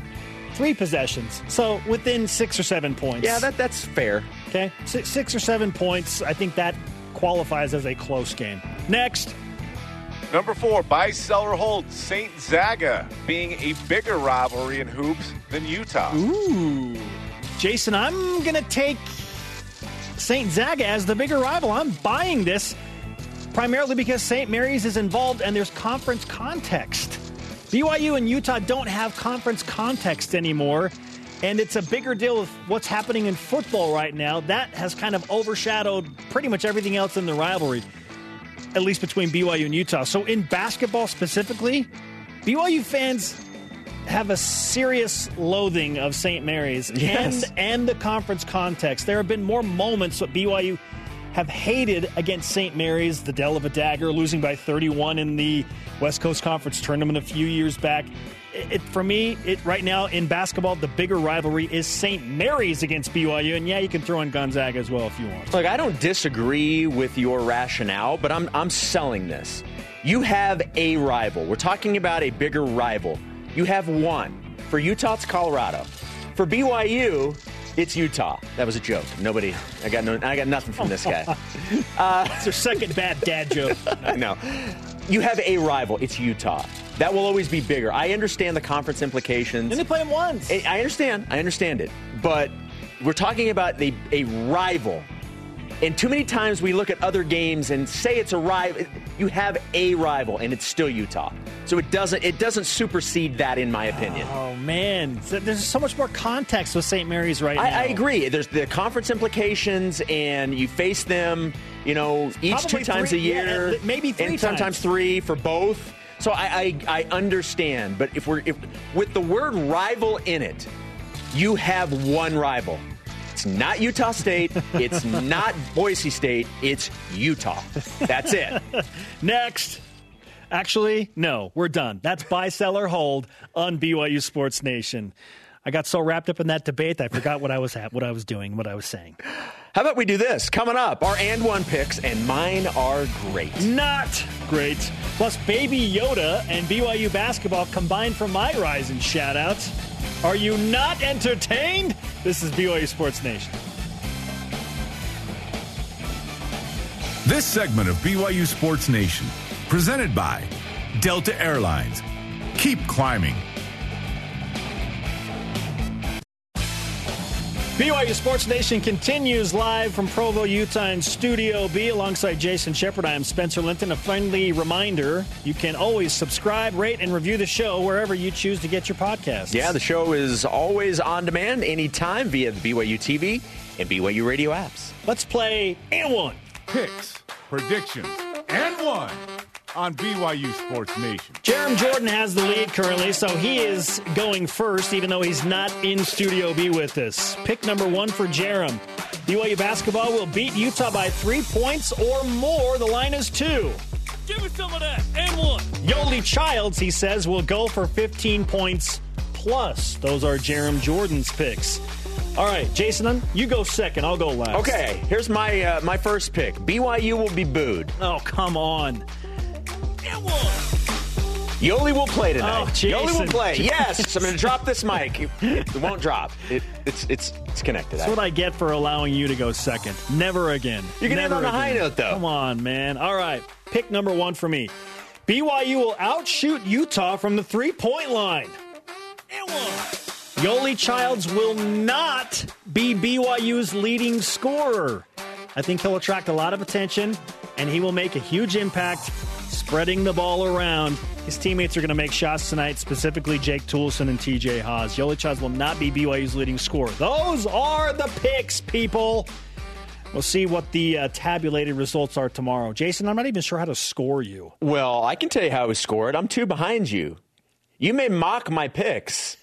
Three possessions. So within six or seven points. yeah, that that's fair. Okay, six, six or seven points. I think that qualifies as a close game. Next. Number four, buy, sell, or hold. St. Zaga being a bigger rivalry in hoops than Utah. Ooh. Jason, I'm going to take St. Zaga as the bigger rival. I'm buying this primarily because St. Mary's is involved and there's conference context. BYU and Utah don't have conference context anymore, and it's a bigger deal with what's happening in football right now. That has kind of overshadowed pretty much everything else in the rivalry, at least between BYU and Utah. So, in basketball specifically, BYU fans have a serious loathing of St. Mary's Yes. and and the conference context. There have been more moments that BYU have hated against St. Mary's, the Dell of a Dagger, losing by 31 in the West Coast Conference tournament a few years back. It, it- for me, it right now in basketball, the bigger rivalry is St. Mary's against BYU, and yeah, you can throw in Gonzaga as well if you want. Look, I don't disagree with your rationale, but I'm I'm selling this. You have a rival. We're talking about a bigger rival. You have one. For Utah, it's Colorado. For BYU, it's Utah. That was a joke. Nobody. I got no. I got nothing from this guy. Uh, it's your second bad dad joke. I know. You have a rival. It's Utah. That will always be bigger. I understand the conference implications. and they play them once. I I understand. I understand it. But we're talking about a, a rival. And too many times we look at other games and say it's a rival. You have a rival, and it's still Utah. So it doesn't it doesn't supersede that, in my opinion. Oh man, there's so much more context with St. Mary's right now. I, I agree. There's the conference implications, and you face them, you know, each Probably two times three- a year, yeah, maybe three and sometimes times. three for both. So I, I, I understand, but if we're if with the word rival in it, you have one rival. It's not Utah State. It's not Boise State. It's Utah. That's it. Next. Actually, no, we're done. That's buy, sell, or hold on BYU Sports Nation. I got so wrapped up in that debate that I forgot what I was at, what I was doing, what I was saying. How about we do this? Coming up, our and one picks, and mine are great. Not great. Plus, Baby Yoda and BYU basketball combined for my rise Rising shoutouts. Are you not entertained? This is BYU Sports Nation. This segment of BYU Sports Nation, presented by Delta Airlines. Keep climbing. BYU Sports Nation continues live from Provo, Utah in Studio B alongside Jason Shepard. I am Spencer Linton. A friendly reminder you can always subscribe, rate, and review the show wherever you choose to get your podcast. Yeah, the show is always on demand anytime via the BYU TV and BYU radio apps. Let's play and one. Picks, predictions, and one on BYU Sports Nation. Jarom Jordan has the lead currently, so he is going first, even though he's not in Studio B with us. Pick number one for Jarom. BYU basketball will beat Utah by three points or more. The line is two. Give me some of that. And one. Yoeli Childs, he says, will go for 15 points plus. Those are Jarom Jordan's picks. All right, Jason, you go second. I'll go last. Okay, here's my uh, my first pick. BYU will be booed. Oh, come on. Yoeli will play tonight. Oh, Yoeli will play. Yes, I'm going to drop this mic. It, it won't drop. It, it's it's it's connected. That's what I get for allowing you to go second. Never again. You can end Never on a high note, though. Come on, man. All right. Pick number one for me. BYU will outshoot Utah from the three point line. Yoeli Childs will not be BYU's leading scorer. I think he'll attract a lot of attention, and he will make a huge impact spreading the ball around. His teammates are going to make shots tonight, specifically Jake Toolson and TJ Haws. Yoeli Childs will not be BYU's leading scorer. Those are the picks, people. We'll see what the uh, tabulated results are tomorrow. Jason, I'm not even sure how to score you. Well, I can tell you how we scored. I'm two behind you. You may mock my picks,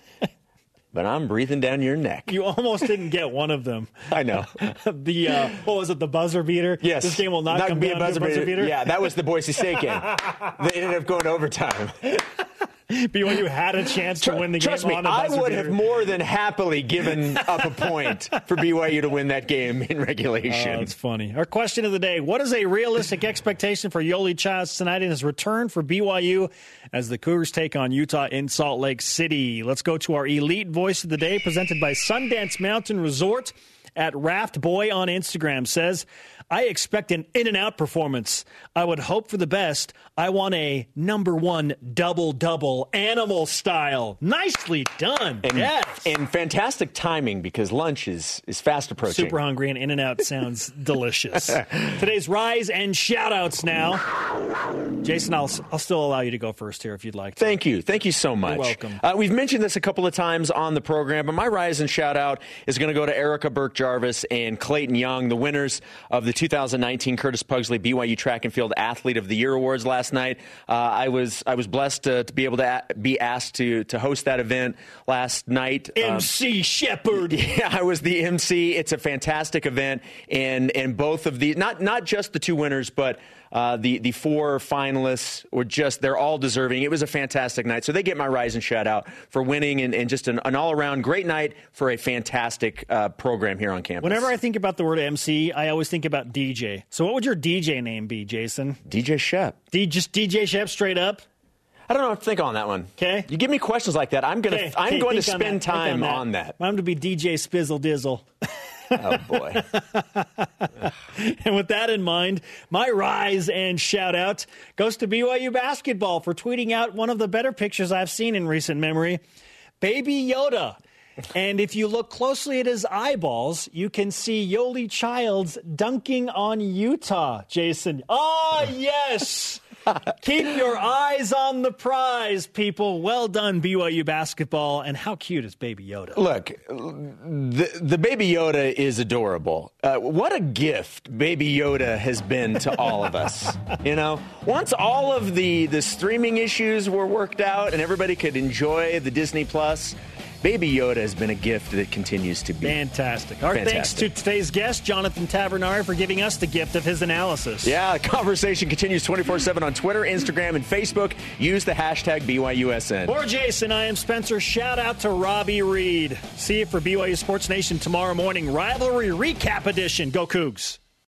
but I'm breathing down your neck. You almost didn't get one of them. I know. the uh, what was it? The buzzer beater. Yes. This game will not, come be down a buzzer, to a buzzer beater. Yeah, that was the Boise State game. they ended up going overtime. BYU had a chance to win the Trust game me, on a I would have more than happily given up a point for BYU to win that game in Oh, regulation. it's funny. Our question of the day What is a realistic expectation for Yoeli Childs tonight in his return for BYU as the Cougars take on Utah in Salt Lake City? Let's go to our elite voice of the day presented by Sundance Mountain Resort at Raft Boy on Instagram says, I expect an in and out performance. I would hope for the best. I want a number one double double animal style. Nicely done. and, yes. and fantastic timing because lunch is, is fast approaching. Super hungry and In and Out sounds delicious. Today's rise and shout outs now. Jason, I'll, I'll still allow you to go first here if you'd like to. Thank you. Thank you so much. welcome. Uh, we've mentioned this a couple of times on the program, but my rise and shout out is going to go to Erica Birk-Jarvis and Clayton Young, the winners of the 2019 Curtis Pugsley BYU Track and Field Athlete of the Year awards last night. Uh, I was I was blessed to, to be able to a- be asked to to host that event last night. Um, MC Shepard. yeah, I was the MC. It's a fantastic event, and and both of the not not just the two winners, but Uh, the the four finalists were just they're all deserving. It was a fantastic night, so they get my rise and shout out for winning and, and just an, an all around great night for a fantastic uh, program here on campus. Whenever I think about the word MC, I always think about DJ. So, what would your DJ name be, Jason? DJ Shep, D- just DJ Shep, straight up. I don't know what to think on that one. Okay. You give me questions like that, I'm gonna Okay, I'm okay, going to think on spend that, time on that. on that. Mine would be DJ Spizzle Dizzle. Oh boy. And with that in mind, my rise and shout out goes to BYU basketball for tweeting out one of the better pictures I've seen in recent memory Baby Yoda. And if you look closely at his eyeballs, you can see Yoeli Childs dunking on Utah, Jason. Ah, yes. Keep your eyes on the prize, people. Well done, BYU basketball. And how cute is Baby Yoda? Look, the, the Baby Yoda is adorable. Uh, what a gift Baby Yoda has been to all of us. You know, once all of the, the streaming issues were worked out and everybody could enjoy the Disney Plus, Baby Yoda has been a gift that continues to be. Fantastic. Our thanks Fantastic. to today's guest, Jonathan Tavernari, for giving us the gift of his analysis. Yeah, the conversation continues 24 7 on Twitter, Instagram, and Facebook. Use the hashtag BYUSN. For Jason, I am Spencer. Shout out to Robbie Reid. See you for BYU Sports Nation tomorrow morning. Rivalry Recap Edition. Go Cougs.